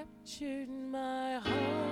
captured my heart.